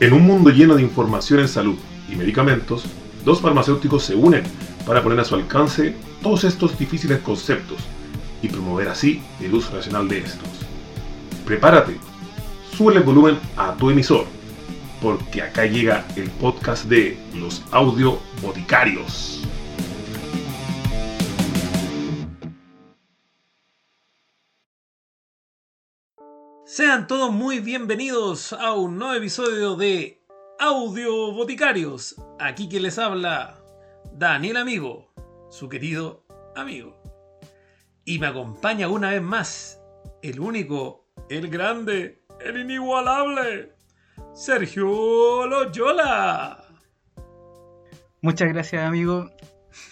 En un mundo lleno de información en salud y medicamentos, dos farmacéuticos se unen para poner a su alcance todos estos difíciles conceptos y promover así el uso racional de estos. Prepárate, sube el volumen a tu emisor, porque acá llega el podcast de los audio boticarios. Sean todos muy bienvenidos a un nuevo episodio de Audio Boticarios. Aquí quien les habla, Daniel Amigo, su querido amigo. Y me acompaña una vez más el único, el grande, el inigualable, Sergio Loyola. Muchas gracias amigo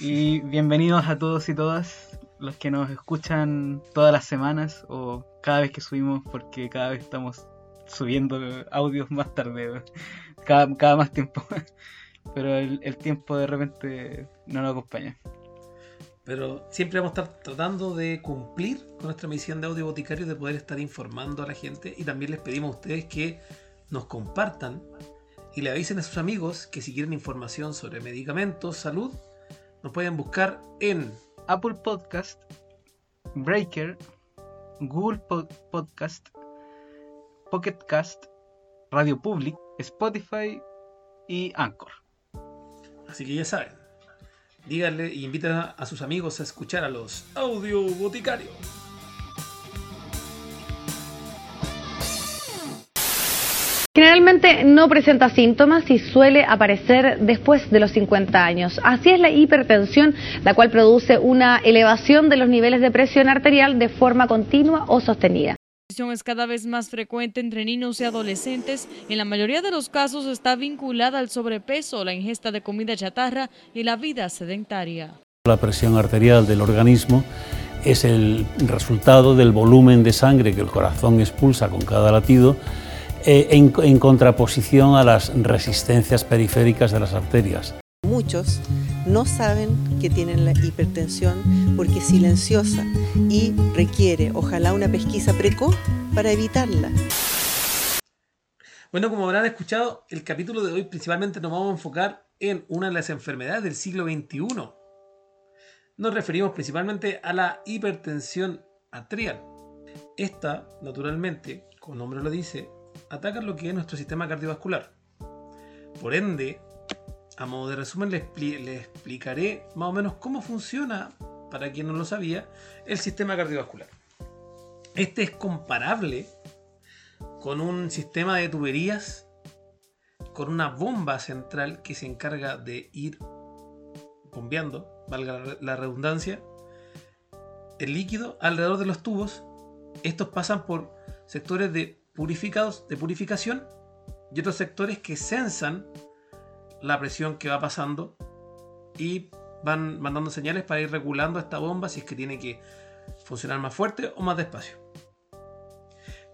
y bienvenidos a todos y todas los que nos escuchan todas las semanas o cada vez que subimos, porque cada vez estamos subiendo audios más tarde, cada, cada más tiempo. Pero el, tiempo de repente no nos acompaña. Pero siempre vamos a estar tratando de cumplir con nuestra misión de audio boticario, de poder estar informando a la gente. Y también les pedimos a ustedes que nos compartan y le avisen a sus amigos que si quieren información sobre medicamentos, salud, nos pueden buscar en Apple Podcast, Breaker, Google Podcast, Pocket Cast, Radio Public, Spotify y Anchor. Así que ya saben, díganle y inviten a sus amigos a escuchar a los audio boticarios. Generalmente no presenta síntomas y suele aparecer después de los 50 años. Así es la hipertensión, la cual produce una elevación de los niveles de presión arterial de forma continua o sostenida. La hipertensión es cada vez más frecuente entre niños y adolescentes. En la mayoría de los casos está vinculada al sobrepeso, la ingesta de comida chatarra y la vida sedentaria. La presión arterial del organismo es el resultado del volumen de sangre que el corazón expulsa con cada latido eh, en, contraposición a las resistencias periféricas de las arterias. Muchos no saben que tienen la hipertensión porque es silenciosa y requiere, ojalá, una pesquisa precoz para evitarla. Bueno, como habrán escuchado, el capítulo de hoy principalmente nos vamos a enfocar en una de las enfermedades del siglo XXI. Nos referimos principalmente a la hipertensión arterial. Esta, naturalmente, como el nombre lo dice, atacan lo que es nuestro sistema cardiovascular. Por ende, a modo de resumen, les, explicaré más o menos cómo funciona, para quien no lo sabía, el sistema cardiovascular. Este es comparable con un sistema de tuberías con una bomba central que se encarga de ir bombeando, valga la redundancia, el líquido alrededor de los tubos. Estos pasan por sectores de purificados de purificación y otros sectores que sensan la presión que va pasando y van mandando señales para ir regulando esta bomba si es que tiene que funcionar más fuerte o más despacio.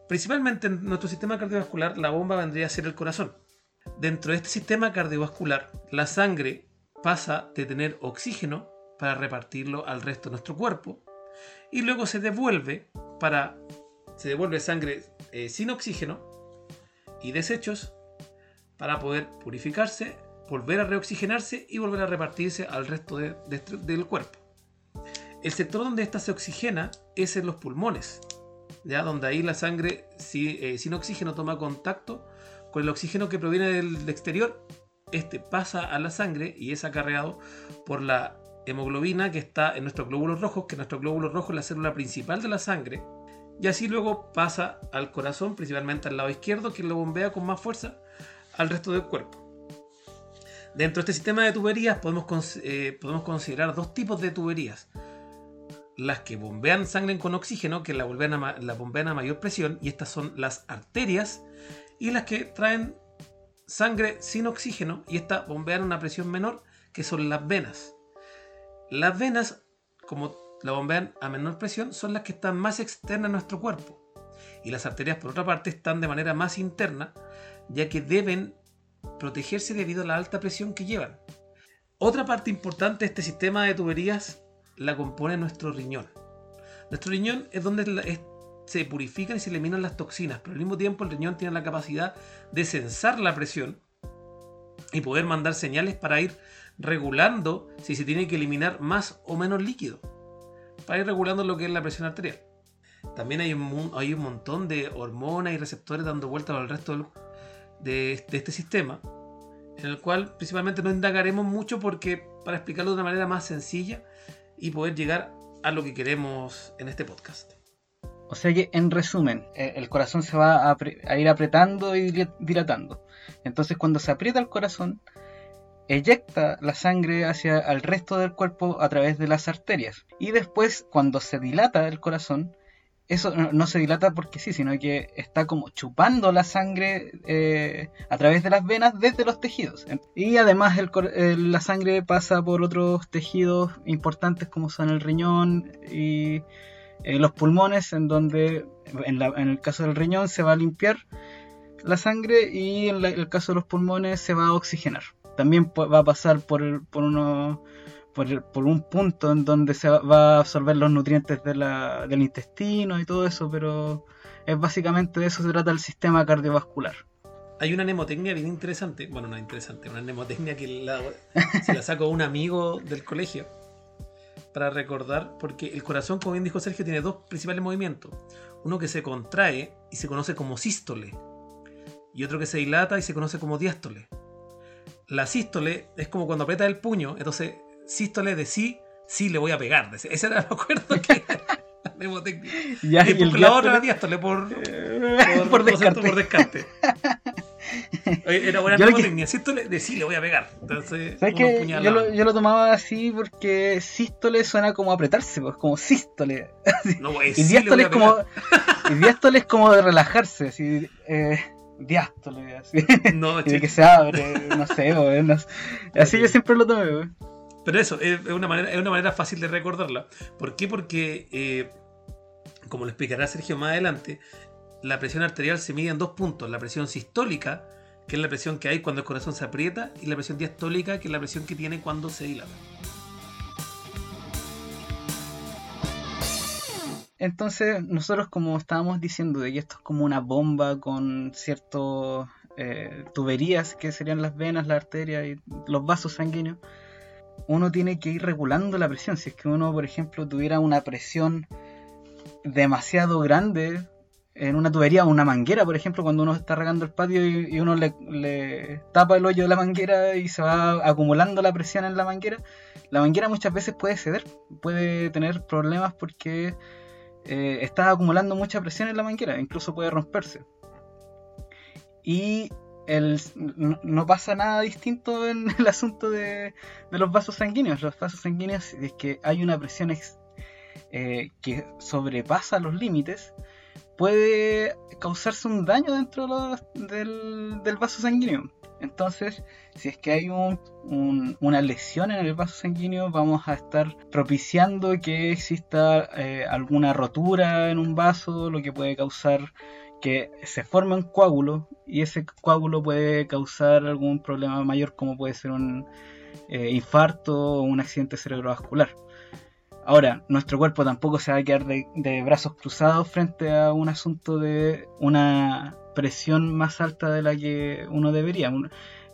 Principalmente en nuestro sistema cardiovascular la bomba vendría a ser el corazón. Dentro de este sistema cardiovascular la sangre pasa de tener oxígeno para repartirlo al resto de nuestro cuerpo y luego se devuelve para se devuelve sangre eh, sin oxígeno y desechos para poder purificarse, volver a reoxigenarse y volver a repartirse al resto del cuerpo. El sector donde esta se oxigena es en los pulmones, ¿ya? donde ahí la sangre eh, sin oxígeno toma contacto con el oxígeno que proviene del exterior. Este pasa a la sangre y es acarreado por la hemoglobina que está en nuestros glóbulos rojos, que nuestro glóbulo rojo es la célula principal de la sangre, y así luego pasa al corazón, principalmente al lado izquierdo, que lo bombea con más fuerza al resto del cuerpo. Dentro de este sistema de tuberías podemos, eh, podemos considerar dos tipos de tuberías. Las que bombean sangre con oxígeno, que la bombean, a, la bombean a mayor presión, y estas son las arterias, y las que traen sangre sin oxígeno, y estas bombean a una presión menor, que son las venas. Las venas, como la bombean a menor presión son las que están más externas a nuestro cuerpo. Y las arterias, por otra parte, están de manera más interna, ya que deben protegerse debido a la alta presión que llevan. Otra parte importante de este sistema de tuberías la compone nuestro riñón. Nuestro riñón es donde se purifican y se eliminan las toxinas, pero al mismo tiempo el riñón tiene la capacidad de censar la presión y poder mandar señales para ir regulando si se tiene que eliminar más o menos líquido, para ir regulando lo que es la presión arterial. También hay un, hay un montón de hormonas y receptores dando vueltas al resto de, este sistema, en el cual principalmente no indagaremos mucho porque para explicarlo de una manera más sencilla y poder llegar a lo que queremos en este podcast. O sea que, en resumen, eh, el corazón se va a, ir apretando y dilatando. Entonces, cuando se aprieta el corazón, eyecta la sangre hacia el resto del cuerpo a través de las arterias. Y después, cuando se dilata el corazón, eso no, se dilata porque sí, sino que está como chupando la sangre eh, a través de las venas desde los tejidos. Y además la sangre pasa por otros tejidos importantes como son el riñón y eh, los pulmones, en donde en, el caso del riñón se va a limpiar la sangre y en, el caso de los pulmones se va a oxigenar. También va a pasar por, por unos por, un punto en donde se va a absorber los nutrientes del intestino y todo eso, pero es básicamente de eso se trata el sistema cardiovascular. Hay una mnemotecnia bien interesante, bueno, no interesante, una mnemotecnia que la, se la saco un amigo del colegio para recordar, porque el corazón, como bien dijo Sergio, tiene dos principales movimientos. Uno que se contrae y se conoce como sístole, y otro que se dilata y se conoce como diástole. La sístole es como cuando aprieta el puño, entonces sístole de sí, sí le voy a pegar. Ese era, me acuerdo que ya, y, y la otra diástole por, por, por, descarte. por descarte. Era buena mnemotecnia. Sístole de sí le voy a pegar. Entonces, ¿Sabes que yo, lo, yo, lo, tomaba así porque sístole suena como apretarse, pues, como sístole. No, pues, y diástole es como. y diástole es como de relajarse, así. Eh, diástole, así. No, y de que se abre, no sé, pues, así yo siempre lo tomé. Pero eso, es una manera, es una manera fácil de recordarla. ¿Por qué? Porque, eh, como lo explicará Sergio más adelante, la presión arterial se mide en dos puntos. La presión sistólica, que es la presión que hay cuando el corazón se aprieta, y la presión diastólica, que es la presión que tiene cuando se dilata. Entonces, nosotros como estábamos diciendo de que esto es como una bomba con ciertas eh, tuberías que serían las venas, la arteria y los vasos sanguíneos, uno tiene que ir regulando la presión. Si es que uno, por ejemplo, tuviera una presión demasiado grande en una tubería o una manguera, por ejemplo, cuando uno está regando el patio y, uno le, tapa el hoyo de la manguera y se va acumulando la presión en la manguera, la manguera muchas veces puede ceder, puede tener problemas porque eh, está acumulando mucha presión en la manguera, incluso puede romperse. Y el, no pasa nada distinto en el asunto de, los vasos sanguíneos. Los vasos sanguíneos es que hay una presión eh, que sobrepasa los límites, puede causarse un daño dentro del, vaso sanguíneo. Entonces, si es que hay una lesión en el vaso sanguíneo, vamos a estar propiciando que exista eh, alguna rotura en un vaso, lo que puede causar que se forma un coágulo y ese coágulo puede causar algún problema mayor como puede ser un eh, infarto o un accidente cerebrovascular. Ahora, nuestro cuerpo tampoco se va a quedar de, brazos cruzados frente a un asunto de una presión más alta de la que uno debería.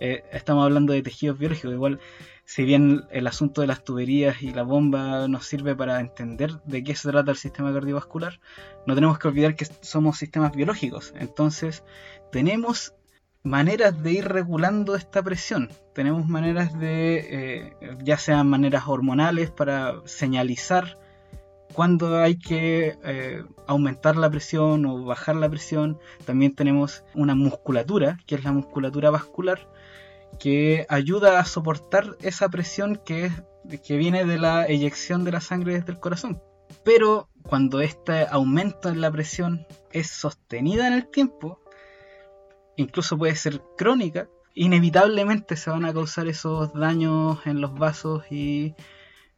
Eh, estamos hablando de tejidos biológicos, igual si bien el asunto de las tuberías y la bomba nos sirve para entender de qué se trata el sistema cardiovascular, no tenemos que olvidar que somos sistemas biológicos. Entonces, tenemos maneras de ir regulando esta presión. Tenemos maneras de, eh, ya sean maneras hormonales para señalizar cuándo hay que eh, aumentar la presión o bajar la presión. También tenemos una musculatura, que es la musculatura vascular, que ayuda a soportar esa presión que, que viene de la eyección de la sangre desde el corazón. Pero cuando este aumento en la presión es sostenida en el tiempo, incluso puede ser crónica, inevitablemente se van a causar esos daños en los vasos y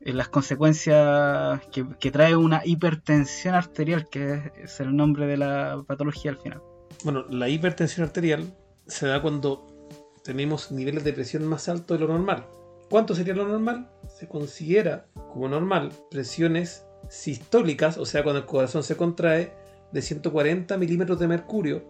las consecuencias que, trae una hipertensión arterial, que es el nombre de la patología al final. Bueno, la hipertensión arterial se da cuando tenemos niveles de presión más altos de lo normal. ¿Cuánto sería lo normal? Se considera como normal presiones sistólicas, o sea, cuando el corazón se contrae, de 140 milímetros de mercurio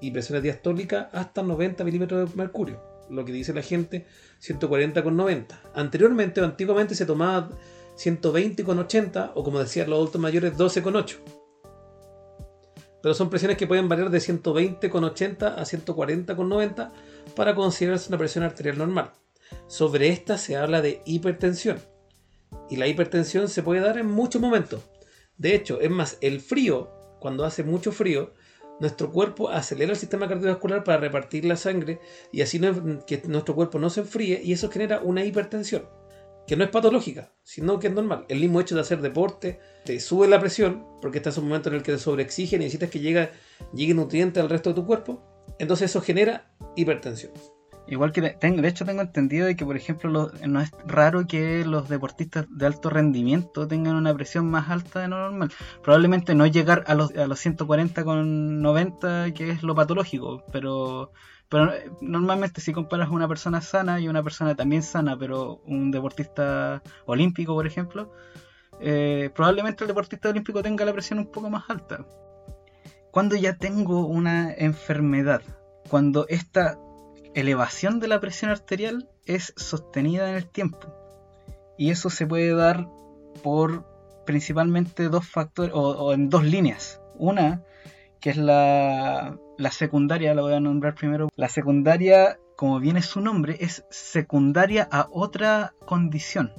y presiones diastólicas hasta 90 milímetros de mercurio. Lo que dice la gente, 140 con 90. Anteriormente o antiguamente se tomaba 120 con 80 o como decían los adultos mayores, 12 con 8. Pero son presiones que pueden variar de 120 con 80 a 140 con 90 para considerarse una presión arterial normal. Sobre esta se habla de hipertensión. Y la hipertensión se puede dar en muchos momentos. De hecho, es más, el frío, cuando hace mucho frío, nuestro cuerpo acelera el sistema cardiovascular para repartir la sangre y así que nuestro cuerpo no se enfríe y eso genera una hipertensión que no es patológica, sino que es normal. El mismo hecho de hacer deporte te sube la presión, porque estás en un momento en el que te sobreexige y necesitas que llegue, llegue nutriente al resto de tu cuerpo. Entonces eso genera hipertensión. Igual que tengo, de hecho tengo entendido de que, por ejemplo, no es raro que los deportistas de alto rendimiento tengan una presión más alta de lo normal. Probablemente no llegar a los, a los 140 con 90, que es lo patológico, pero pero eh, normalmente si comparas una persona sana y una persona también sana, pero un deportista olímpico, por ejemplo, eh, probablemente el deportista olímpico tenga la presión un poco más alta. Cuando ya tengo una enfermedad, cuando esta elevación de la presión arterial es sostenida en el tiempo, y eso se puede dar por principalmente dos factores o en dos líneas. Una, que es la secundaria, la voy a nombrar primero. La secundaria, como viene su nombre, es secundaria a otra condición.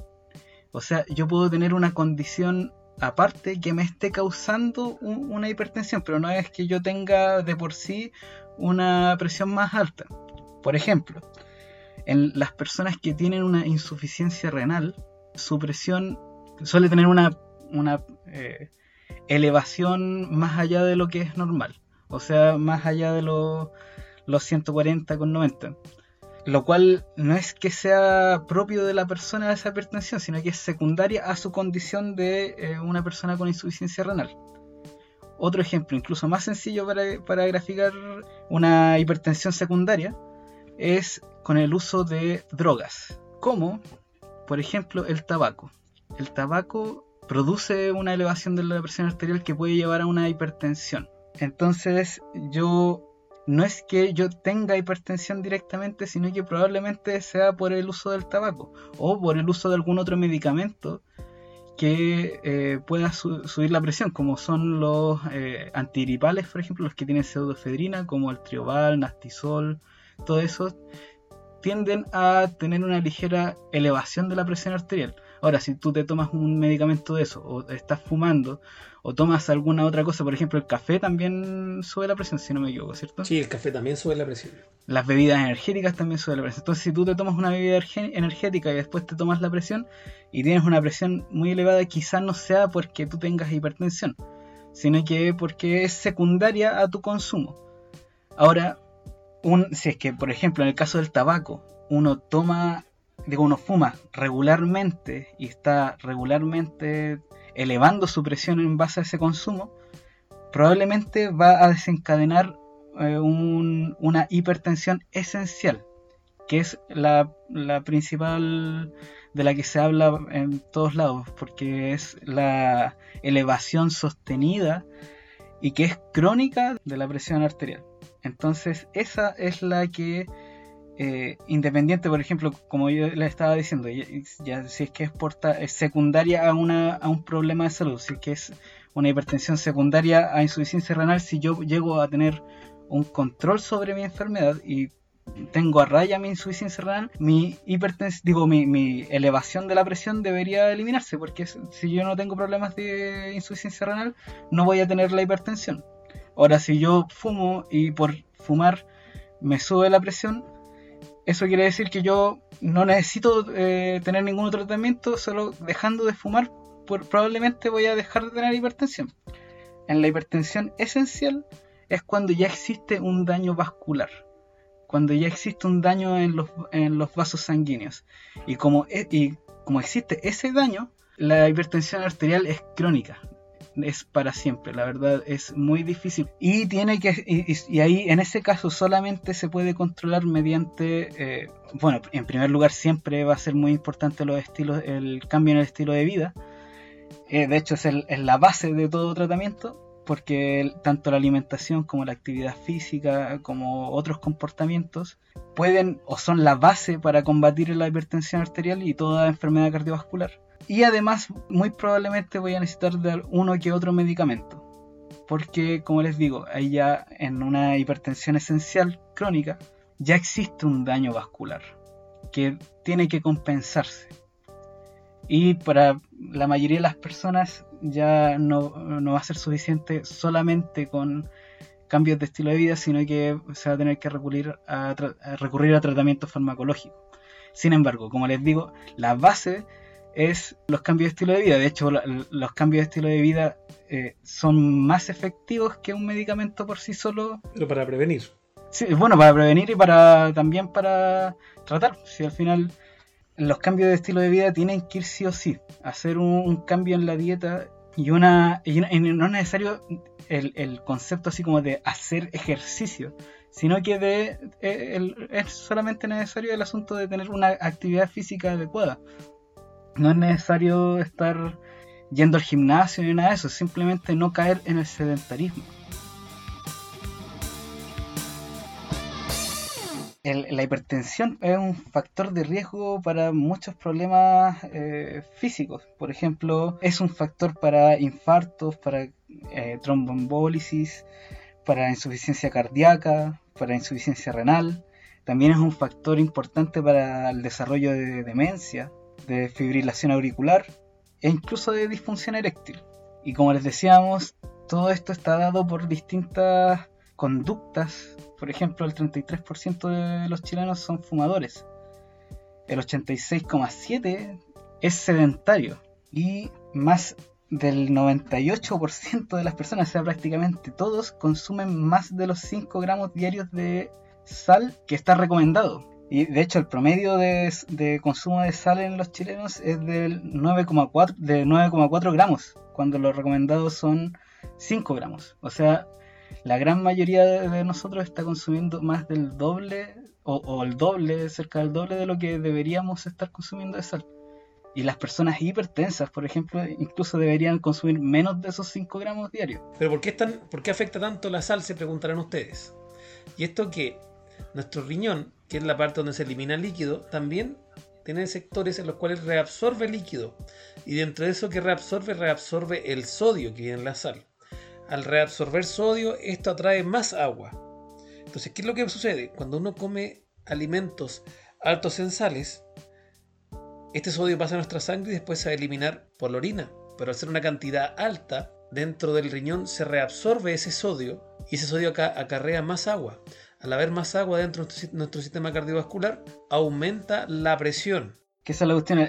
O sea, yo puedo tener una condición aparte que me esté causando una hipertensión, pero no es que yo tenga de por sí una presión más alta. Por ejemplo, en las personas que tienen una insuficiencia renal, su presión suele tener una, eh, elevación más allá de lo que es normal o sea, más allá de los, 140 con 90. Lo cual no es que sea propio de la persona de esa hipertensión, sino que es secundaria a su condición de eh, una persona con insuficiencia renal. Otro ejemplo, incluso más sencillo para, para graficar una hipertensión secundaria, es con el uso de drogas, como por ejemplo el tabaco. El tabaco produce una elevación de la presión arterial que puede llevar a una hipertensión. Entonces yo no es que yo tenga hipertensión directamente, sino que probablemente sea por el uso del tabaco o por el uso de algún otro medicamento que eh, pueda subir la presión, como son los eh, por ejemplo, los que tienen pseudoefedrina, como el triobal, nastisol, todo eso tienden a tener una ligera elevación de la presión arterial. Ahora, si tú te tomas un medicamento de eso, o estás fumando, o tomas alguna otra cosa, por ejemplo, el café también sube la presión, si no me equivoco, ¿cierto? Sí, el café también sube la presión. Las bebidas energéticas también suben la presión. Entonces, si tú te tomas una bebida energética y después te tomas la presión y tienes una presión muy elevada, quizás no sea porque tú tengas hipertensión, sino que porque es secundaria a tu consumo. Ahora, un, si es que, por ejemplo, en el caso del tabaco, uno toma digo, uno fuma regularmente y está regularmente elevando su presión en base a ese consumo, probablemente va a desencadenar eh, una hipertensión esencial, que es la, la, principal de la que se habla en todos lados, porque es la elevación sostenida y que es crónica de la presión arterial. Entonces esa es la que eh, independiente, por ejemplo, como yo le estaba diciendo, ya, si es que es, es secundaria a, una, a un problema de salud, si es que es una hipertensión secundaria a insuficiencia renal, si yo llego a tener un control sobre mi enfermedad y tengo a raya mi insuficiencia renal, mi hipertensión, digo, mi, mi, elevación de la presión debería eliminarse, porque si yo no tengo problemas de insuficiencia renal, no voy a tener la hipertensión. Ahora, si yo fumo y por fumar me sube la presión, eso quiere decir que yo no necesito eh, tener ningún tratamiento, solo dejando de fumar probablemente voy a dejar de tener hipertensión. En la hipertensión esencial es cuando ya existe un daño vascular, cuando ya existe un daño en los, en los vasos sanguíneos. Y como, e, y como existe ese daño, la hipertensión arterial es crónica, es para siempre, la verdad es muy difícil. Y tiene que, y, ahí en ese caso solamente se puede controlar mediante, eh, bueno, en primer lugar siempre va a ser muy importante los estilos, el cambio en el estilo de vida. Eh, de hecho es, la base de todo tratamiento, porque tanto la alimentación como la actividad física, como otros comportamientos, pueden o son la base para combatir la hipertensión arterial y toda enfermedad cardiovascular. Y además, muy probablemente voy a necesitar de uno que otro medicamento. Porque, como les digo, ahí ya en una hipertensión esencial crónica, ya existe un daño vascular que tiene que compensarse. Y para la mayoría de las personas ya no, va a ser suficiente solamente con cambios de estilo de vida, sino que se va a tener que recurrir a, recurrir a tratamiento farmacológico. Sin embargo, como les digo, la base es los cambios de estilo de vida. De hecho, los cambios de estilo de vida eh, son más efectivos que un medicamento por sí solo. Pero para prevenir. Sí, bueno, para prevenir y para también para tratar. Si al final los cambios de estilo de vida tienen que ir sí o sí. Hacer un, cambio en la dieta y una, y no es necesario el, concepto así como de hacer ejercicio, sino que de, eh, es solamente necesario el asunto de tener una actividad física adecuada. No es necesario estar yendo al gimnasio ni nada de eso, simplemente no caer en el sedentarismo. la hipertensión es un factor de riesgo para muchos problemas eh, físicos. Por ejemplo, es un factor para infartos, para eh, para insuficiencia cardíaca, para insuficiencia renal. También es un factor importante para el desarrollo de demencia, de fibrilación auricular e incluso de disfunción eréctil. Y como les decíamos, todo esto está dado por distintas conductas por ejemplo, el 33% de los chilenos son fumadores. El 86,7% es sedentario. Y más del 98% de las personas, o sea, prácticamente todos, consumen más de los 5 gramos diarios de sal que está recomendado. Y de hecho el promedio de, consumo de sal en los chilenos es del 9,4 de 9,4 gramos, cuando los recomendados son 5 gramos. O sea, la gran mayoría de nosotros está consumiendo más del doble o, el doble, cerca del doble de lo que deberíamos estar consumiendo de sal. Y las personas hipertensas, por ejemplo, incluso deberían consumir menos de esos 5 gramos diarios. Pero ¿por qué, están, ¿por qué afecta tanto la sal? Se preguntarán ustedes. Y esto que nuestro riñón, que es la parte donde se elimina el líquido, también tiene sectores en los cuales reabsorbe líquido. Y dentro de eso que reabsorbe, reabsorbe el sodio que viene en la sal al reabsorber sodio, esto atrae más agua. Entonces, ¿qué es lo que sucede? Cuando uno come alimentos altos en sales, este sodio pasa a nuestra sangre y después se va a eliminar por la orina. Pero al ser una cantidad alta, dentro del riñón se reabsorbe ese sodio y ese sodio acá acarrea más agua. Al haber más agua dentro de nuestro sistema cardiovascular, aumenta la presión. Que esa es la cuestión,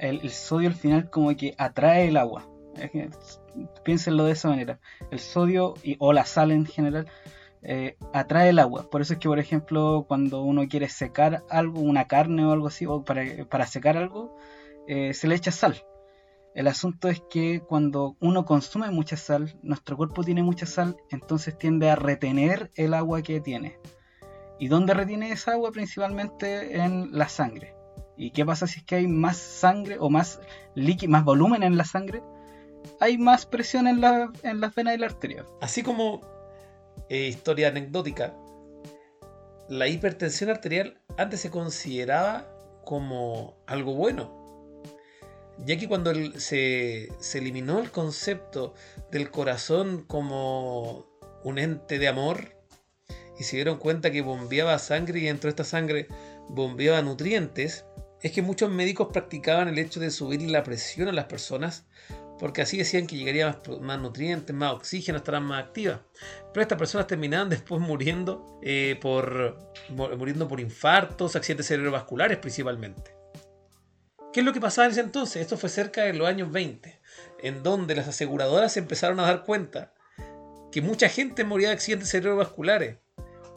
el sodio al final como que atrae el agua piénsenlo de esa manera. El sodio y, o la sal en general eh, atrae el agua. Por eso es que, por ejemplo, cuando uno quiere secar algo, una carne o algo así, o para, secar algo, eh, se le echa sal. El asunto es que cuando uno consume mucha sal, nuestro cuerpo tiene mucha sal, entonces tiende a retener el agua que tiene. ¿Y dónde retiene esa agua? Principalmente en la sangre. ¿Y qué pasa si es que hay más sangre o más líquido, más volumen en la sangre? hay más presión en, la, las venas y la arteria. Así como eh, historia anecdótica, la hipertensión arterial antes se consideraba como algo bueno. Ya que cuando se eliminó el concepto del corazón como un ente de amor y se dieron cuenta que bombeaba sangre y dentro de esta sangre bombeaba nutrientes, es que muchos médicos practicaban el hecho de subir la presión a las personas porque así decían que llegaría más, nutrientes, más oxígeno, estarán más activas. Pero estas personas terminaban después muriendo, eh, por, muriendo por infartos, accidentes cerebrovasculares principalmente. ¿Qué es lo que pasaba en ese entonces? Esto fue cerca de los años 20, en donde las aseguradoras empezaron a dar cuenta que mucha gente moría de accidentes cerebrovasculares,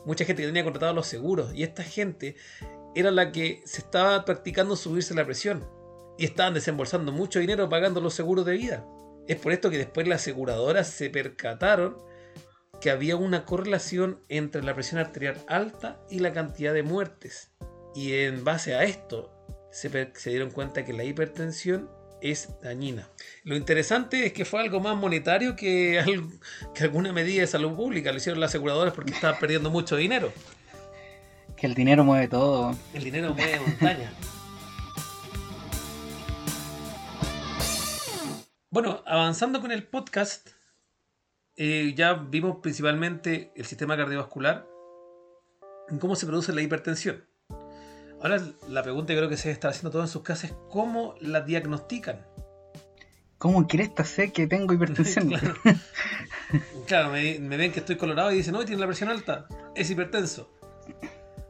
mucha gente que tenía contratado los seguros, y esta gente era la que se estaba practicando subirse la presión y estaban desembolsando mucho dinero pagando los seguros de vida. Es por esto que después las aseguradoras se percataron que había una correlación entre la presión arterial alta y la cantidad de muertes. Y en base a esto se, dieron cuenta que la hipertensión es dañina. Lo interesante es que fue algo más monetario que, algo- que alguna medida de salud pública. Lo hicieron las aseguradoras porque estaban perdiendo mucho dinero. Que el dinero mueve todo. El dinero mueve montaña. Bueno, avanzando con el podcast, eh, ya vimos principalmente el sistema cardiovascular, y cómo se produce la hipertensión. Ahora la pregunta que creo que se está haciendo todo en sus casas es cómo la diagnostican. ¿Cómo quieres sé que tengo hipertensión? Claro. Claro, me, me ven que estoy colorado y dicen, no, tiene la presión alta, es hipertenso.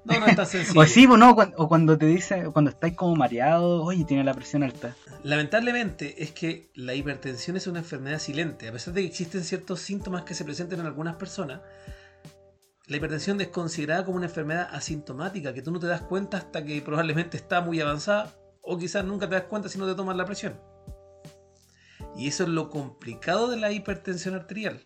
No, no es tan sencillo. O sí, o no, o cuando te dice, cuando estáis como mareado, oye, tiene la presión alta. Lamentablemente es que la hipertensión es una enfermedad silente. A pesar de que existen ciertos síntomas que se presenten en algunas personas, la hipertensión es considerada como una enfermedad asintomática, que tú no te das cuenta hasta que probablemente está muy avanzada o quizás nunca te das cuenta si no te tomas la presión. Y eso es lo complicado de la hipertensión arterial.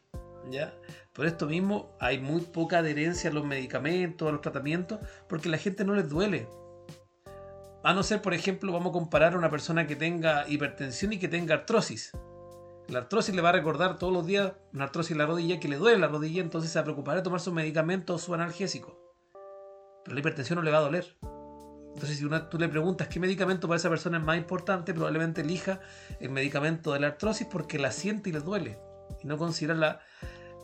¿ya? Por esto mismo hay muy poca adherencia a los medicamentos, a los tratamientos, porque a la gente no les duele. A no ser, por ejemplo, vamos a comparar a una persona que tenga hipertensión y que tenga artrosis. La artrosis le va a recordar todos los días una artrosis en la rodilla que le duele la rodilla, entonces se va a preocupar de tomar sus medicamentos o su analgésico. Pero la hipertensión no le va a doler. Entonces, si tú le preguntas qué medicamento para esa persona es más importante, probablemente elija el medicamento de la artrosis porque la siente y le duele. Y no considera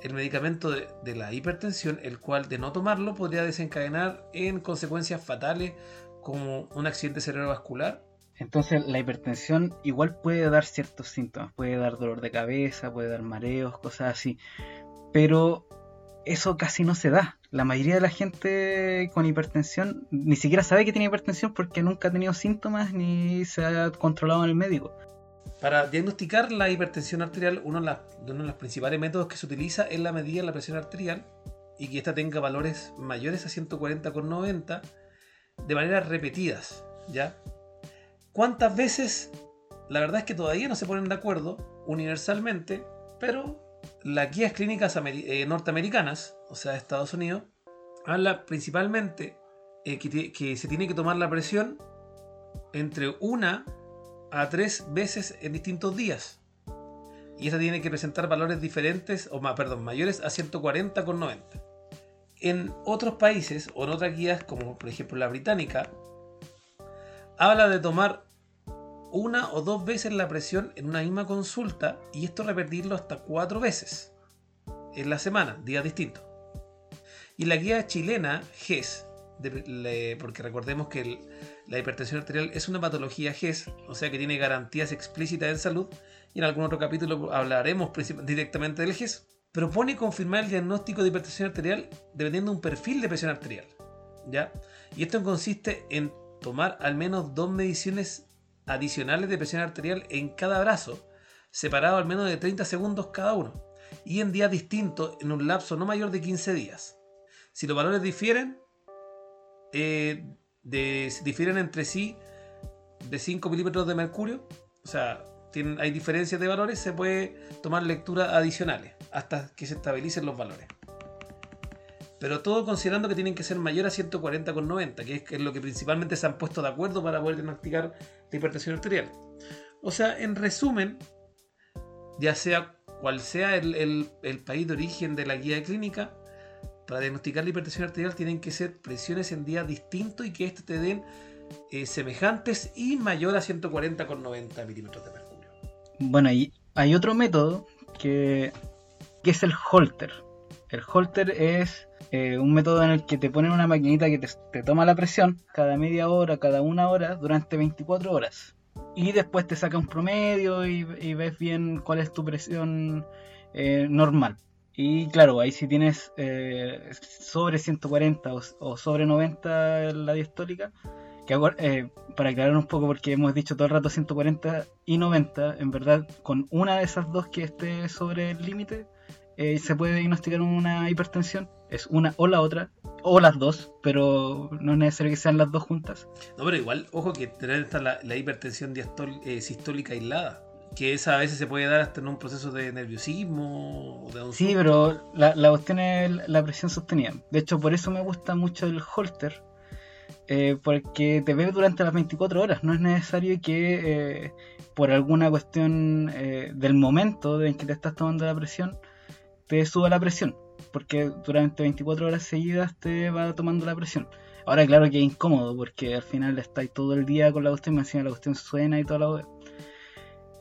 el medicamento de la hipertensión, el cual de no tomarlo podría desencadenar en consecuencias fatales como un accidente cerebrovascular. Entonces la hipertensión igual puede dar ciertos síntomas, puede dar dolor de cabeza, puede dar mareos, cosas así. Pero eso casi no se da. La mayoría de la gente con hipertensión ni siquiera sabe que tiene hipertensión porque nunca ha tenido síntomas ni se ha controlado en el médico. Para diagnosticar la hipertensión arterial, uno de, los principales métodos que se utiliza es la medida de la presión arterial y que ésta tenga valores mayores a 140,90 de maneras repetidas. ¿ya? ¿Cuántas veces? La verdad es que todavía no se ponen de acuerdo universalmente, pero las guías clínicas eh, norteamericanas, o sea, de Estados Unidos, habla principalmente eh, que se tiene que tomar la presión entre una a tres veces en distintos días. Y esta tiene que presentar valores diferentes, o más, perdón, mayores a 140,90. En otros países, o en otras guías, como por ejemplo la británica, habla de tomar una o dos veces la presión en una misma consulta y esto repetirlo hasta cuatro veces en la semana, días distintos. Y la guía chilena, GES, porque recordemos que la hipertensión arterial es una patología GES, o sea que tiene garantías explícitas en salud, y en algún otro capítulo hablaremos directamente del GES, propone confirmar el diagnóstico de hipertensión arterial dependiendo de un perfil de presión arterial. ¿ya? Y esto consiste en tomar al menos dos mediciones adicionales de presión arterial en cada brazo, separado al menos de 30 segundos cada uno, y en días distintos en un lapso no mayor de 15 días. Si los valores difieren, eh, difieren entre sí de 5 milímetros de mercurio, o sea, hay diferencias de valores, se puede tomar lecturas adicionales hasta que se estabilicen los valores. Pero todo considerando que tienen que ser mayor a 140,90, que es, que es lo que principalmente se han puesto de acuerdo para poder diagnosticar la hipertensión arterial. O sea, en resumen, ya sea cual sea el, el- país de origen de la guía de clínica, para diagnosticar la hipertensión arterial tienen que ser presiones en días distintos y que estos te den eh, semejantes y mayor a 140,90 milímetros de mercurio. Bueno, hay otro método que, que es el holter. El holter es eh, un método en el que te ponen una maquinita que te, te toma la presión cada media hora, cada una hora, durante 24 horas. Y después te saca un promedio y, ves bien cuál es tu presión eh, normal. Y claro, ahí si tienes eh, sobre 140 o, o sobre 90 la diastólica, que eh, para aclarar un poco, porque hemos dicho todo el rato 140 y 90, en verdad, con una de esas dos que esté sobre el límite, se puede diagnosticar una hipertensión. Es una o la otra, o las dos, pero no es necesario que sean las dos juntas. No, pero igual, ojo que tener esta la, la hipertensión diastol- eh, sistólica aislada, que esa a veces se puede dar hasta en un proceso de nerviosismo o de un Sí, susto. pero la, la cuestión es la presión sostenida. De hecho, por eso me gusta mucho el holter, eh, porque te ve durante las 24 horas. No es necesario que eh, por alguna cuestión eh, del momento en que te estás tomando la presión, te suba la presión. Porque durante 24 horas seguidas te va tomando la presión. Ahora, claro que es incómodo porque al final estáis todo el día con la cuestión, me encima la cuestión suena y toda la web.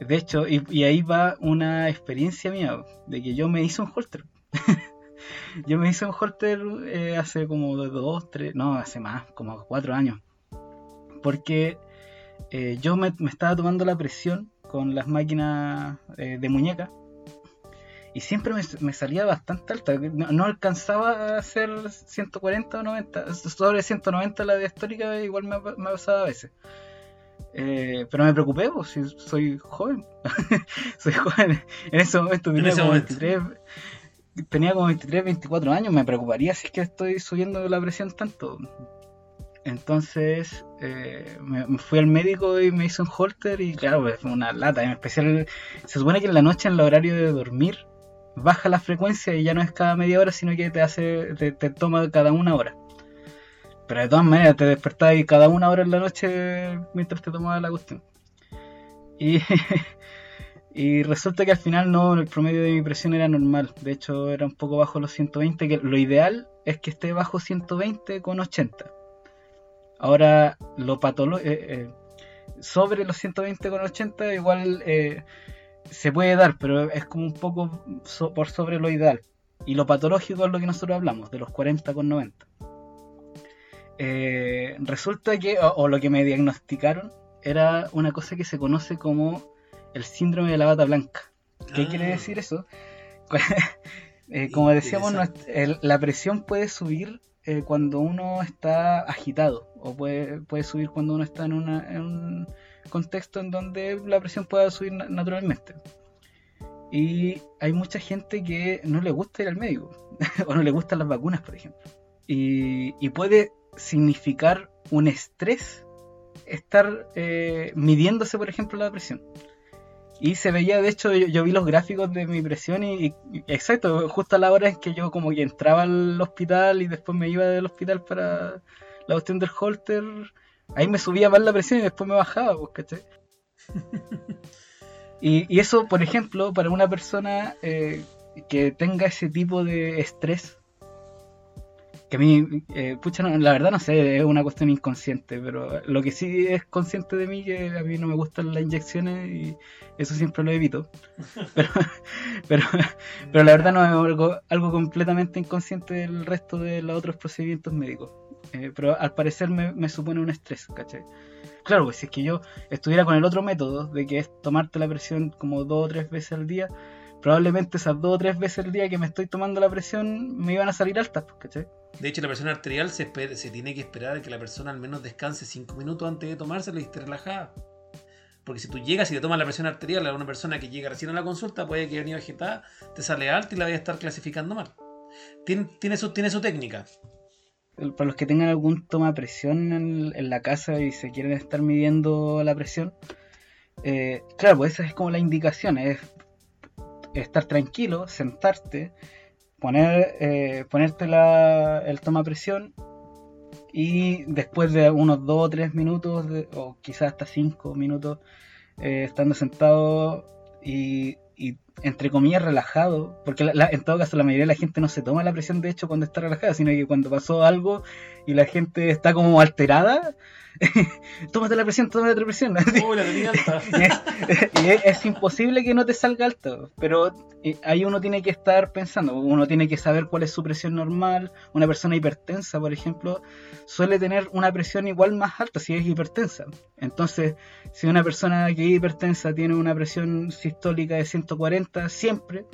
De hecho, y, ahí va una experiencia mía, de que yo me hice un holter. yo me hice un holter eh, hace como dos, tres, no, hace más, como cuatro años. Porque eh, yo me, estaba tomando la presión con las máquinas eh, de muñeca y siempre me, salía bastante alta. No, alcanzaba a hacer 140 o 90. Sobre 190 la diastólica igual me, me pasaba a veces. Eh, pero me preocupé, pues, si soy joven. soy joven. En ese momento tenía como 23. Tenía como 23, 24 años. Me preocuparía si es que estoy subiendo la presión tanto. Entonces eh, me, fui al médico y me hice un holter y claro, pues, fue una lata. En especial, se supone que en la noche, en el horario de dormir, baja la frecuencia y ya no es cada media hora, sino que te hace, te, toma cada una hora. Pero de todas maneras te despertabas cada una hora en la noche mientras te tomaba la cuestión. Y, y resulta que al final no, el promedio de mi presión era normal. De hecho era un poco bajo los 120, que lo ideal es que esté bajo 120 con 80. Ahora lo patológico... Eh, eh, sobre los 120 con 80 igual eh, se puede dar, pero es como un poco por sobre lo ideal. Y lo patológico es lo que nosotros hablamos, de los 40 con 90. Eh, resulta que, o, lo que me diagnosticaron, era una cosa que se conoce como el síndrome de la bata blanca. ¿Qué quiere ah. decir eso? Eh, como decíamos, la presión puede subir eh, cuando uno está agitado, o puede, puede subir cuando uno está en, un contexto en donde la presión pueda subir naturalmente. Y hay mucha gente que no le gusta ir al médico, o no le gustan las vacunas, por ejemplo. Y, y puede significar un estrés estar eh, midiéndose, por ejemplo, la presión. Y se veía, de hecho, yo, vi los gráficos de mi presión y, exacto, justo a la hora en que yo como que entraba al hospital y después me iba del hospital para la cuestión del holter, ahí me subía más la presión y después me bajaba, pues, y, eso, por ejemplo, para una persona eh, que tenga ese tipo de estrés, que a mí, eh, pucha, la verdad no sé, es una cuestión inconsciente, pero lo que sí es consciente de mí que a mí no me gustan las inyecciones y eso siempre lo evito. Pero, pero, la verdad no es algo, algo completamente inconsciente del resto de los otros procedimientos médicos. Eh, pero al parecer me, me, supone un estrés, ¿cachai? Claro, pues si es que yo estuviera con el otro método, de que es tomarte la presión como dos o tres veces al día, probablemente esas dos o tres veces al día que me estoy tomando la presión me iban a salir altas, pues, ¿cachai? De hecho, la presión arterial se, tiene que esperar a que la persona al menos descanse 5 minutos antes de tomársela y esté relajada. Porque si tú llegas y te tomas la presión arterial a una persona que llega recién a la consulta, puede que venga vegetada, te sale alta y la vaya a estar clasificando mal. Tiene, tiene su técnica. Para los que tengan algún toma de presión en, la casa y se quieren estar midiendo la presión, eh, claro, pues esa es como la indicación, es estar tranquilo, sentarte, poner, eh, ponerte la, el toma presión y después de unos 2 o 3 minutos, o quizás hasta 5 minutos, eh, estando sentado y, entre comillas relajado, porque en todo caso la mayoría de la gente no se toma la presión de hecho cuando está relajada, sino que cuando pasó algo y la gente está como alterada, tómate la presión, tómate la presión. y es, imposible que no te salga alto, pero eh, ahí uno tiene que estar pensando, uno tiene que saber cuál es su presión normal. Una persona hipertensa, por ejemplo, suele tener una presión igual más alta si es hipertensa. Entonces, si una persona que es hipertensa tiene una presión sistólica de 140 siempre,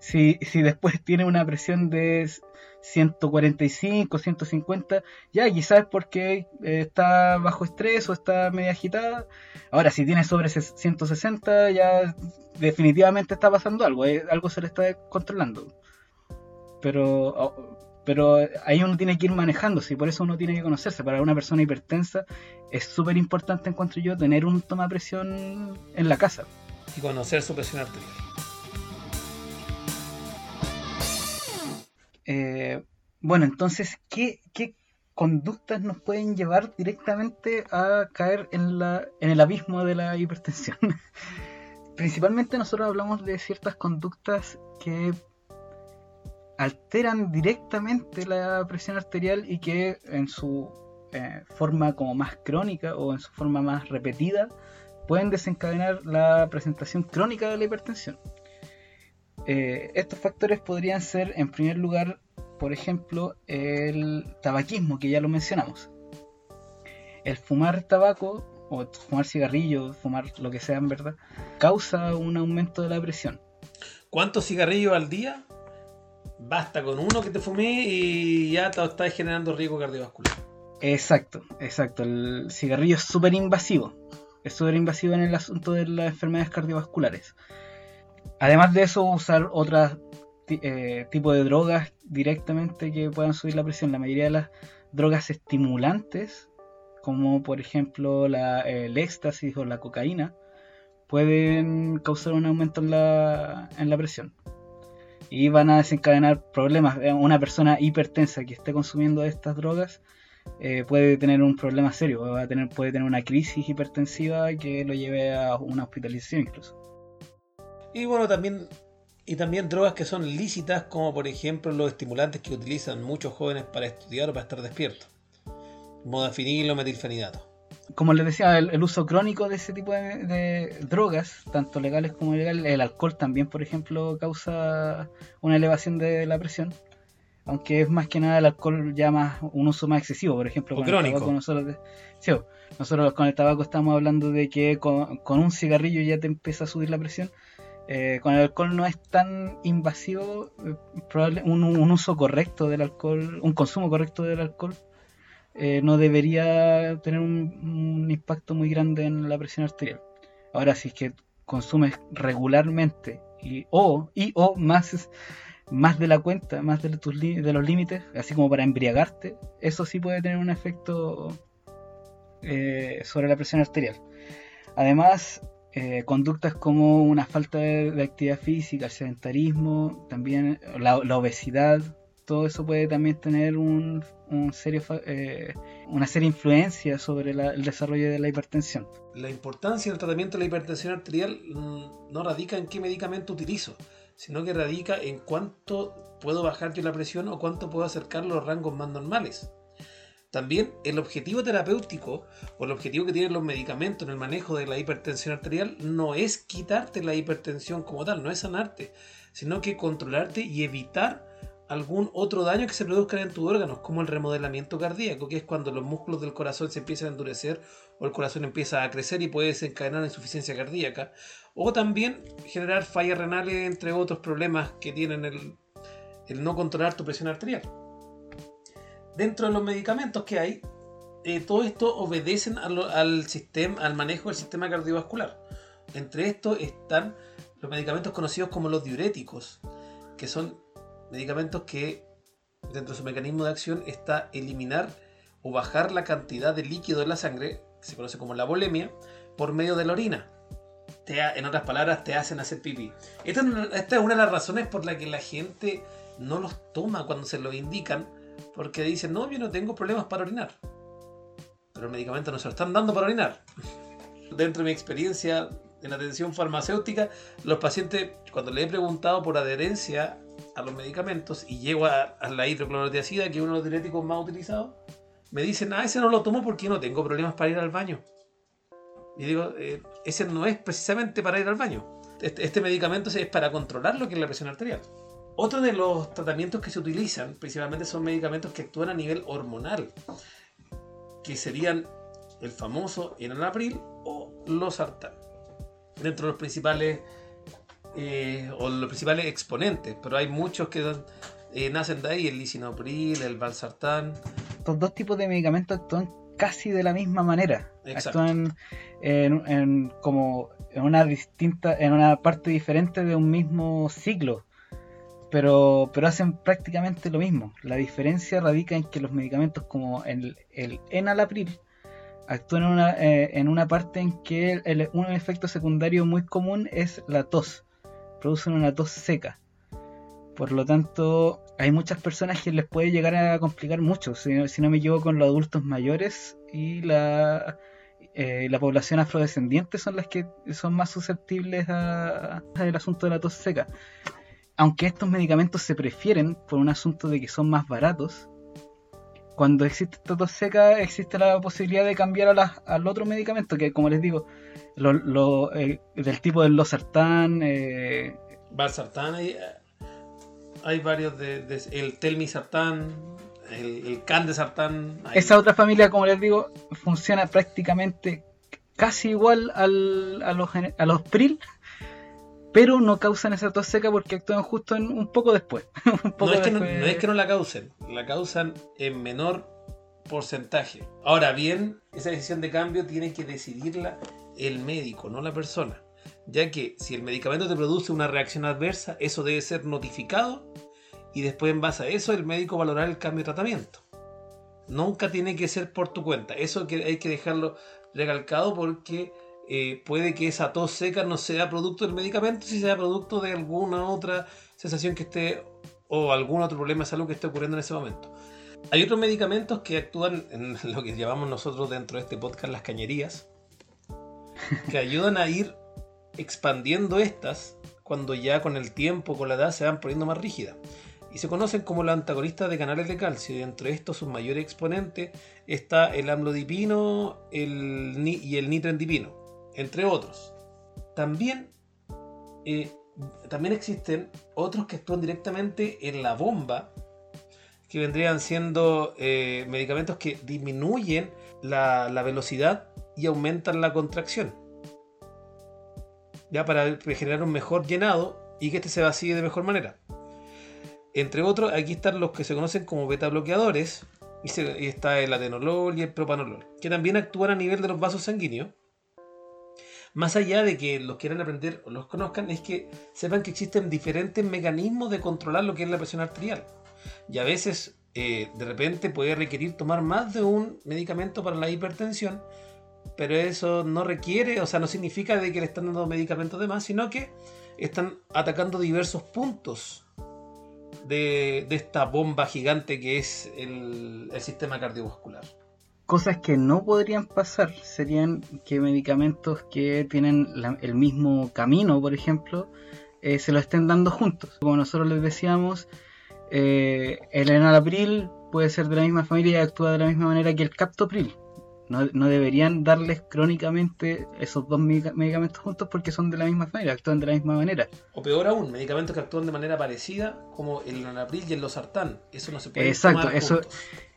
si, si después tiene una presión de 145, 150, ya quizás porque eh, está bajo estrés o está media agitada. Ahora, si tiene sobre 160, ya definitivamente está pasando algo, eh, algo se le está controlando. Pero, oh, pero ahí uno tiene que ir manejándose y por eso uno tiene que conocerse. Para una persona hipertensa es súper importante, encuentro yo, tener un toma presión en la casa. Y conocer su presión arterial. Eh, bueno, entonces, ¿qué, conductas nos pueden llevar directamente a caer en, la, en el abismo de la hipertensión. Principalmente nosotros hablamos de ciertas conductas que alteran directamente la presión arterial y que en su eh, forma como más crónica o en su forma más repetida pueden desencadenar la presentación crónica de la hipertensión. Eh, estos factores podrían ser, en primer lugar, por ejemplo, el tabaquismo, que ya lo mencionamos. El fumar tabaco o fumar cigarrillo, fumar lo que sea en verdad, causa un aumento de la presión. ¿Cuántos cigarrillos al día? Basta con uno que te fumé y ya te estás generando riesgo cardiovascular. Exacto, exacto. El cigarrillo es súper invasivo. Es súper invasivo en el asunto de las enfermedades cardiovasculares. Además de eso, usar otros eh, tipos de drogas directamente que puedan subir la presión. La mayoría de las drogas estimulantes, como por ejemplo la, el éxtasis o la cocaína, pueden causar un aumento en la, en la presión y van a desencadenar problemas. Eh, una persona hipertensa que esté consumiendo estas drogas eh, puede tener un problema serio, va a tener, puede tener una crisis hipertensiva que lo lleve a una hospitalización incluso. Y bueno, también, y también drogas que son lícitas, como por ejemplo los estimulantes que utilizan muchos jóvenes para estudiar o para estar despiertos. Modafinil o metilfenidato como les decía, el, uso crónico de ese tipo de, drogas, tanto legales como ilegales, el alcohol también, por ejemplo, causa una elevación de la presión. Aunque es más que nada el alcohol ya más un uso más excesivo, por ejemplo, con crónico. el tabaco nosotros, nosotros con el tabaco estamos hablando de que con, un cigarrillo ya te empieza a subir la presión. Eh, con el alcohol no es tan invasivo, eh, un uso correcto del alcohol, un consumo correcto del alcohol eh, no debería tener un, impacto muy grande en la presión arterial. Ahora, si es que consumes regularmente y o, y, o más, más de la cuenta, más de, tus, de los límites, así como para embriagarte, eso sí puede tener un efecto eh, sobre la presión arterial. Además, eh, conductas como una falta de, actividad física, el sedentarismo, también la obesidad, todo eso puede también tener un, serio, eh, una seria influencia sobre el desarrollo de la hipertensión. La importancia del tratamiento de la hipertensión arterial mm, no radica en qué medicamento utilizo, sino que radica en cuánto puedo bajar yo la presión o cuánto puedo acercar los rangos más normales. También el objetivo terapéutico o el objetivo que tienen los medicamentos en el manejo de la hipertensión arterial no es quitarte la hipertensión como tal, no es sanarte, sino que controlarte y evitar algún otro daño que se produzca en tus órganos, como el remodelamiento cardíaco, que es cuando los músculos del corazón se empiezan a endurecer o el corazón empieza a crecer y puede desencadenar insuficiencia cardíaca, o también generar fallas renales, entre otros problemas que tienen el, no controlar tu presión arterial. Dentro de los medicamentos que hay, eh, todo esto obedecen al, sistema, al manejo del sistema cardiovascular. Entre estos están los medicamentos conocidos como los diuréticos, que son medicamentos que dentro de su mecanismo de acción está eliminar o bajar la cantidad de líquido en la sangre, que se conoce como la volemia, por medio de la orina. En otras palabras, te hacen hacer pipí. Esta, esta, es una de las razones por la que la gente no los toma cuando se los indican, porque dicen, no, yo no tengo problemas para orinar. Pero el medicamento no se lo están dando para orinar. Dentro de mi experiencia en atención farmacéutica, los pacientes, cuando le he preguntado por adherencia a los medicamentos y llego a, la hidroclorotiazida, que es uno de los diuréticos más utilizados, me dicen, ah, ese no lo tomo porque no tengo problemas para ir al baño. Y digo, eh, ese no es precisamente para ir al baño. Este, este, medicamento es para controlar lo que es la presión arterial. Otro de los tratamientos que se utilizan principalmente son medicamentos que actúan a nivel hormonal, que serían el famoso enalapril o los sartán. Dentro de los principales eh, o los principales exponentes, pero hay muchos que eh, nacen de ahí, el lisinopril, el valsartán. Estos dos tipos de medicamentos actúan casi de la misma manera. Actúan en, como en una distinta, en una parte diferente de un mismo ciclo. Pero, pero hacen prácticamente lo mismo. La diferencia radica en que los medicamentos como el, el enalapril actúan en una, eh, en una parte en que un efecto secundario muy común es la tos producen una tos seca. Por lo tanto, hay muchas personas que les puede llegar a complicar mucho. Si, no me equivoco, con los adultos mayores y la, eh, la población afrodescendiente son las que son más susceptibles al asunto de la tos seca. Aunque estos medicamentos se prefieren por un asunto de que son más baratos, cuando existe tos seca existe la posibilidad de cambiar a al otro medicamento, que como les digo, lo, eh, del tipo del losartán. Eh, Valsartán, hay, hay varios de, el telmisartán, el, el candesartán. Esa otra familia, como les digo, funciona prácticamente casi igual al, a, los, a los PRIL, pero no causan esa tos seca porque actúan justo en, un poco después. no, es que no, es que no la causen, la causan en menor porcentaje. Ahora bien, esa decisión de cambio tiene que decidirla el médico, no la persona. Ya que si el medicamento te produce una reacción adversa, eso debe ser notificado y después en base a eso el médico valorará el cambio de tratamiento. Nunca tiene que ser por tu cuenta. Eso hay que dejarlo recalcado porque eh, puede que esa tos seca no sea producto del medicamento, si sea producto de alguna otra sensación que esté o algún otro problema de salud que esté ocurriendo en ese momento. Hay otros medicamentos que actúan en lo que llamamos nosotros dentro de este podcast las cañerías, que ayudan a ir expandiendo estas cuando ya con el tiempo, con la edad, se van poniendo más rígidas. Y se conocen como los antagonistas de canales de calcio. Y entre estos, sus mayores exponentes está el amlodipino el, y el nitrendipino, entre otros. También, eh, también existen otros que actúan directamente en la bomba, que vendrían siendo eh, medicamentos que disminuyen la, velocidad y aumentan la contracción ya para generar un mejor llenado y que este se vacíe de mejor manera. Entre otros, aquí están los que se conocen como beta bloqueadores, y, está el atenolol y el propanolol, que también actúan a nivel de los vasos sanguíneos. Más allá de que los quieran aprender o los conozcan, es que sepan que existen diferentes mecanismos de controlar lo que es la presión arterial. Y a veces, eh, de repente, puede requerir tomar más de un medicamento para la hipertensión pero eso no requiere, o sea, no significa de que le están dando medicamentos de más, sino que están atacando diversos puntos de, esta bomba gigante que es el, sistema cardiovascular. Cosas que no podrían pasar serían que medicamentos que tienen el mismo camino, por ejemplo, eh, se lo estén dando juntos. Como nosotros les decíamos, eh, el enalapril puede ser de la misma familia y actúa de la misma manera que el captopril no, no, deberían darles crónicamente esos dos medicamentos juntos porque son de la misma familia, actúan de la misma manera. O peor aún, medicamentos que actúan de manera parecida, como el lanapril y el losartán. Eso no se puede Exacto, eso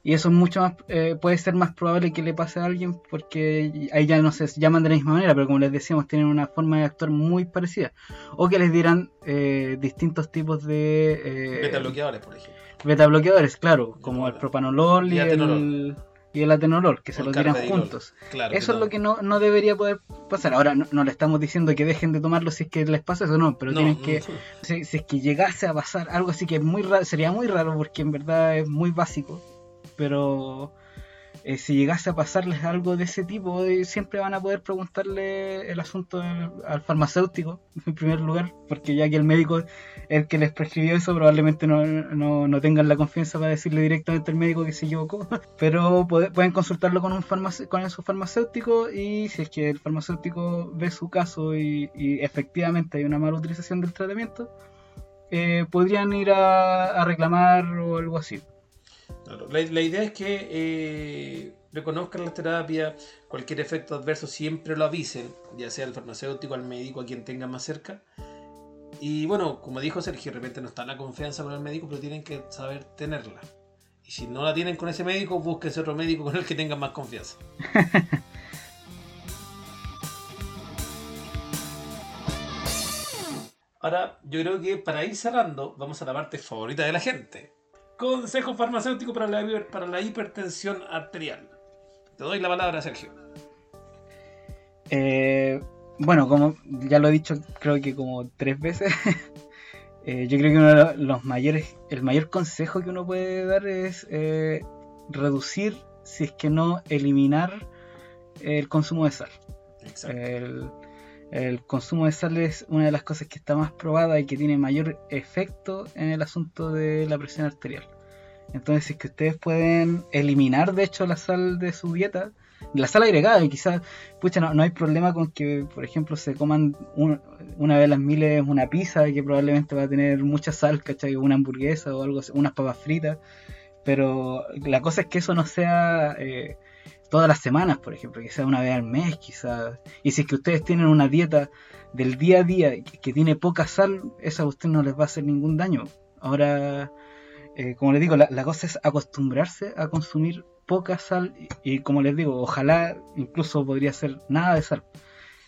y eso es mucho más eh, puede ser más probable que le pase a alguien porque ahí ya no se llaman de la misma manera, pero como les decíamos, tienen una forma de actuar muy parecida. O que les dieran eh, distintos tipos de. Eh, beta bloqueadores, por ejemplo. Beta bloqueadores, claro, como el propanolol y, el y el atenolol, que se lo tiran juntos. eso es lo que no, no, debería poder pasar. Ahora, no, le estamos diciendo que dejen de tomarlo si es que les pasa eso, no, pero tienen que, si, si, es que llegase a pasar algo así que es muy raro, sería muy raro porque en verdad es muy básico, pero eh, si llegase a pasarles algo de ese tipo, eh, siempre van a poder preguntarle el asunto al, farmacéutico, en primer lugar, porque ya que el médico, el que les prescribió eso, probablemente no, no, tengan la confianza para decirle directamente al médico que se equivocó, pero pueden consultarlo con, un con su farmacéutico y si es que el farmacéutico ve su caso y, efectivamente hay una mala utilización del tratamiento, eh, podrían ir a reclamar o algo así. La, idea es que eh, reconozcan las terapias, cualquier efecto adverso siempre lo avisen, ya sea al farmacéutico, al médico, a quien tenga más cerca. Y bueno, como dijo Sergio, de repente no está la confianza con el médico, pero tienen que saber tenerla. Y si no la tienen con ese médico, búsquense otro médico con el que tengan más confianza. Ahora, yo creo que para ir cerrando, vamos a la parte favorita de la gente. Consejo farmacéutico para la, para la hipertensión arterial. Te doy la palabra, Sergio. Eh, bueno, como ya lo he dicho, creo que como tres veces. Eh, yo creo que uno de los mayores, el mayor consejo que uno puede dar es eh, reducir, si es que no eliminar, el consumo de sal. Exacto. el consumo de sal es una de las cosas que está más probada y que tiene mayor efecto en el asunto de la presión arterial. Entonces, es que ustedes pueden eliminar, de hecho, la sal de su dieta, la sal agregada, y quizás, pucha, no, no hay problema con que, por ejemplo, se coman un- una a las miles una pizza que probablemente va a tener mucha sal, ¿cachai? Una hamburguesa o algo unas papas fritas. Pero la cosa es que eso no sea eh, todas las semanas, por ejemplo, sea una vez al mes, quizás. Y si es que ustedes tienen una dieta del día a día que, tiene poca sal, esa a usted no les va a hacer ningún daño. Ahora, eh, como les digo, la, la cosa es acostumbrarse a consumir poca sal y, y como les digo, ojalá incluso podría ser nada de sal.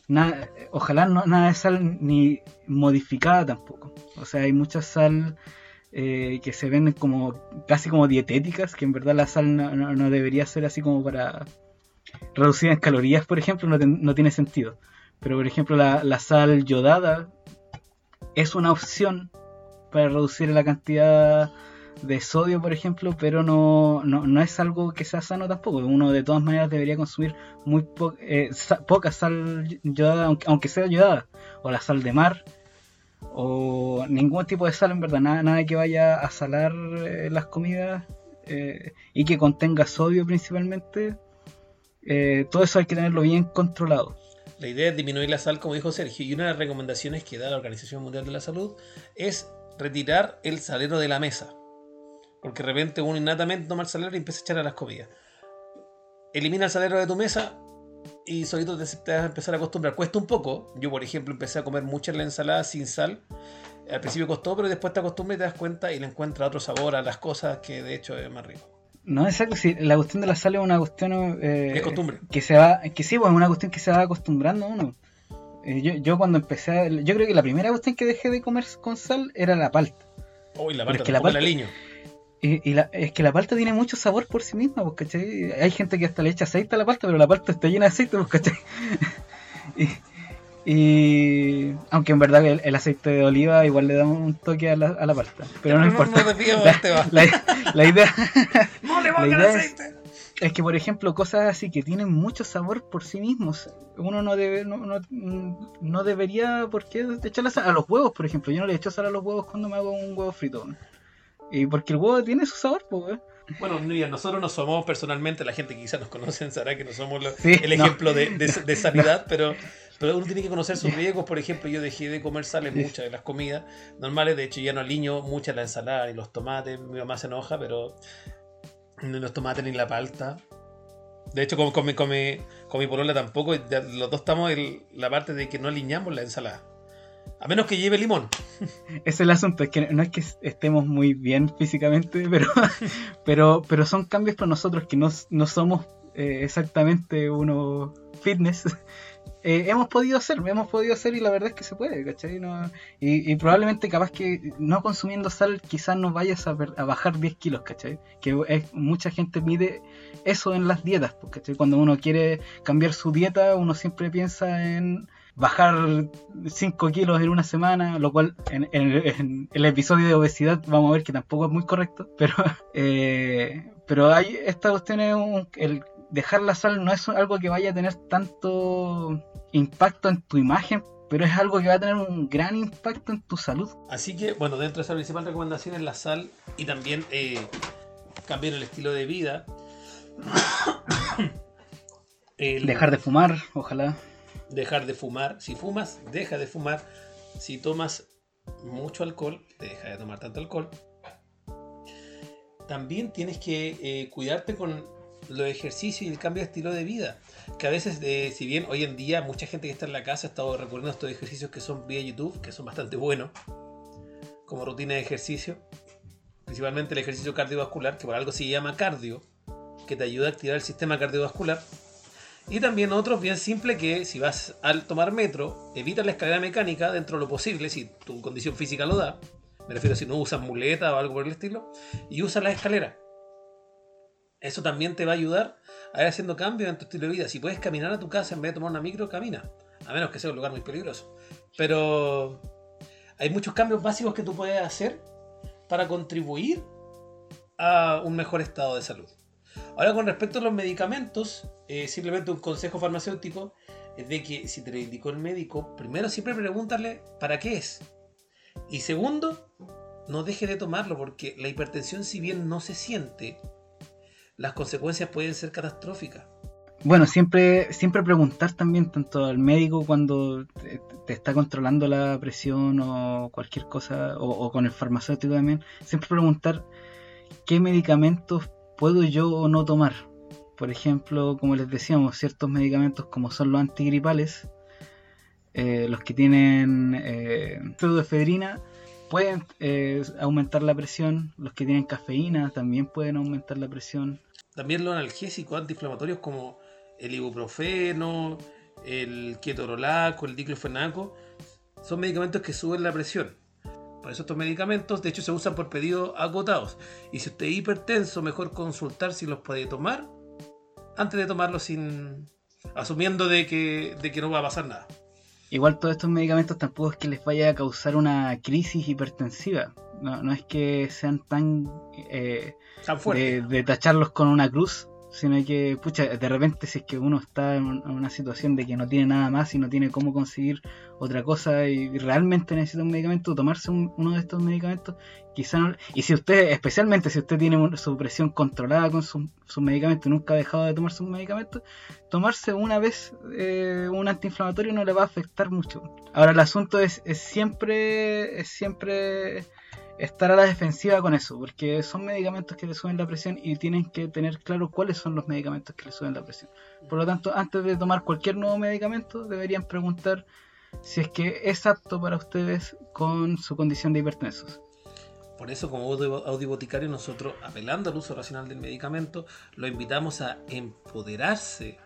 Nada, ojalá no, nada de sal ni modificada tampoco. O sea, hay mucha sal eh, que se venden como casi como dietéticas, que en verdad la sal no, debería ser así como para reducir en calorías, por ejemplo, no, ten- no tiene sentido. Pero por ejemplo la, la sal yodada es una opción para reducir la cantidad de sodio, por ejemplo, pero no, no, es algo que sea sano tampoco. Uno de todas maneras debería consumir muy po- eh, poca sal yodada, aunque, aunque sea yodada, o la sal de mar, o ningún tipo de sal en verdad, nada, nada que vaya a salar eh, las comidas eh, y que contenga sodio principalmente. Eh, todo eso hay que tenerlo bien controlado. La idea es disminuir la sal, como dijo Sergio, y una de las recomendaciones que da la Organización Mundial de la Salud es retirar el salero de la mesa. Porque de repente uno innatamente toma el salero y empieza a echar a las comidas. Elimina el salero de tu mesa y solito te, te vas a empezar a acostumbrar. Cuesta un poco. Yo, por ejemplo, empecé a comer mucha la ensalada sin sal. Al principio costó, pero después te acostumbras y te das cuenta y le encuentras otro sabor a las cosas que de hecho es más rico. No, exacto, sí, la cuestión de la sal es una cuestión eh, Es costumbre. que se va, que sí, pues es una cuestión que se va acostumbrando uno. Eh, yo, yo cuando empecé, a- yo creo que la primera cuestión que dejé de comer con sal era la palta. Uy, la Pero parte es que la palta-. Y, y la- es que la palta tiene mucho sabor por sí misma, pues, ¿cachai? Hay gente que hasta le echa aceite a la palta, pero la palta está llena de aceite, pues, ¿cachai? y, y- aunque en verdad el, el aceite de oliva igual le da un toque a la, a la palta, pero no, importa. No, desviemos La- del tema. la- la idea No le la es- aceite. es que, por ejemplo, cosas así que tienen mucho sabor por sí mismos, uno no debe, no, no, no debería, ¿por qué echarle sal a los huevos, por ejemplo? Yo no le echo sal a los huevos cuando me hago un huevo frito. Y porque el huevo tiene su sabor, pues. Bueno, mira, nosotros no somos personalmente, la gente que quizás nos conocen sabrá que no somos lo- Sí, el no. ejemplo de, de- de sanidad, pero, pero uno tiene que conocer sus riesgos. Por ejemplo, yo dejé de comer sal en Sí. muchas de las comidas normales, de hecho ya no aliño muchas la ensalada y los tomates, mi mamá se enoja, pero ni los tomates ni la palta. De hecho, con, con, mi, con, mi, con mi polola tampoco, los dos estamos en la parte de que no aliñamos la ensalada. A menos que lleve limón. Ese es el asunto, es que no es que estemos muy bien físicamente, pero, pero, pero son cambios para nosotros que no, no somos eh, exactamente uno fitness. Eh, hemos podido hacer, hemos podido hacer y la verdad es que se puede, ¿cachai? No- y, y probablemente capaz que no consumiendo sal quizás no vayas a, ver- a bajar 10 kilos, ¿cachai? Que es- mucha gente mide eso en las dietas, pues, ¿cachai? Cuando uno quiere cambiar su dieta, uno siempre piensa en bajar 5 kilos en una semana, lo cual en, en- en el episodio de obesidad vamos a ver que tampoco es muy correcto, pero eh, pero hay esta cuestión es un- el dejar la sal no es algo que vaya a tener tanto impacto en tu imagen, pero es algo que va a tener un gran impacto en tu salud. Así que, bueno, dentro de esa principal recomendación es la sal y también eh, cambiar el estilo de vida. El Dejar de fumar, ojalá. Dejar de fumar. Si fumas, deja de fumar. Si tomas mucho alcohol, deja de tomar tanto alcohol. También tienes que eh, cuidarte con los ejercicios y el cambio de estilo de vida. Que a veces, eh, si bien hoy en día mucha gente que está en la casa ha estado recurriendo a estos ejercicios que son vía YouTube, que son bastante buenos, como rutina de ejercicio, principalmente el ejercicio cardiovascular, que por algo se llama cardio, que te ayuda a activar el sistema cardiovascular. Y también otros bien simple que si vas al tomar metro, evita la escalera mecánica dentro de lo posible, si tu condición física lo da. Me refiero a si no usas muleta o algo por el estilo. Y usa la escalera. Eso también te va a ayudar a ir haciendo cambios en tu estilo de vida. Si puedes caminar a tu casa en vez de tomar una micro, camina. A menos que sea un lugar muy peligroso. Pero hay muchos cambios básicos que tú puedes hacer para contribuir a un mejor estado de salud. Ahora con respecto a los medicamentos, eh, simplemente un consejo farmacéutico, es de que si te lo indicó el médico, primero siempre pregúntale para qué es. Y segundo, no deje de tomarlo porque la hipertensión si bien no se siente, las consecuencias pueden ser catastróficas. Bueno, siempre, siempre preguntar también tanto al médico cuando te, te está controlando la presión o cualquier cosa, o, o, con el farmacéutico también, siempre preguntar qué medicamentos puedo yo o no tomar. Por ejemplo, como les decíamos, ciertos medicamentos como son los antigripales, eh, los que tienen eh, pseudoefedrina, pueden eh, aumentar la presión, los que tienen cafeína también pueden aumentar la presión. También los analgésicos antiinflamatorios como el ibuprofeno, el ketorolaco, el diclofenaco, son medicamentos que suben la presión. Por eso estos medicamentos, de hecho, se usan por pedidos agotados. Y si usted es hipertenso, mejor consultar si los puede tomar antes de tomarlos sin asumiendo de que, de que no va a pasar nada. Igual todos estos medicamentos tampoco es que les vaya a causar una crisis hipertensiva. No, no es que sean tan, eh, Tan fuerte. de, de tacharlos con una cruz, sino que, pucha, de repente si es que uno está en un- en una situación de que no tiene nada más y no tiene cómo conseguir otra cosa y realmente necesita un medicamento, tomarse un- uno de estos medicamentos, quizá no... Y si usted, especialmente si usted tiene su presión controlada con su, su medicamento y nunca ha dejado de tomarse un medicamento, tomarse una vez eh, un antiinflamatorio no le va a afectar mucho. Ahora el asunto es, es siempre... Es siempre estar a la defensiva con eso, porque son medicamentos que le suben la presión y tienen que tener claro cuáles son los medicamentos que le suben la presión. Por lo tanto, antes de tomar cualquier nuevo medicamento, deberían preguntar si es que es apto para ustedes con su condición de hipertensos. Por eso, como audioboticario, nosotros, apelando al uso racional del medicamento, lo invitamos a empoderarse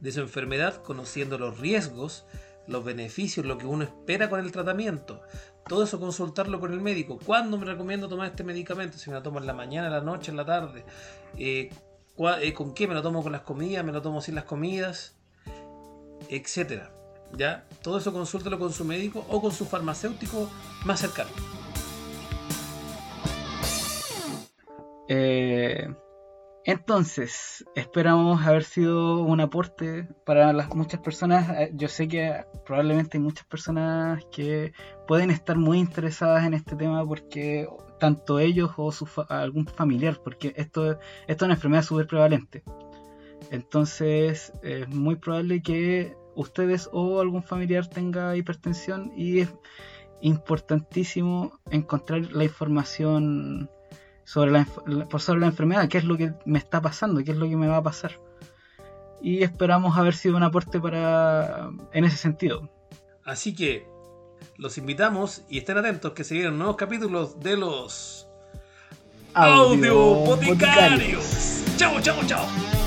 de su enfermedad, conociendo los riesgos, los beneficios, lo que uno espera con el tratamiento. Todo eso consultarlo con el médico. ¿Cuándo me recomiendo tomar este medicamento? Si me lo tomo en la mañana, en la noche, en la tarde. Eh, eh, ¿Con qué? ¿Me lo tomo con las comidas? ¿Me lo tomo sin las comidas? Etcétera. ¿Ya? Todo eso consúltelo con su médico o con su farmacéutico más cercano. Eh, entonces, esperamos haber sido un aporte para las muchas personas. Eh, Yo sé que probablemente hay muchas personas que pueden estar muy interesadas en este tema porque tanto ellos o su fa- algún familiar, porque esto, esto es una enfermedad súper prevalente. Entonces, es muy probable que ustedes o algún familiar tenga hipertensión y es importantísimo encontrar la información sobre la, por sobre la enfermedad, qué es lo que me está pasando, qué es lo que me va a pasar. Y esperamos haber sido un aporte para en ese sentido. Así que los invitamos y estén atentos que se vienen nuevos capítulos de los Audio Audio Boticarios. Chao, chao, chao.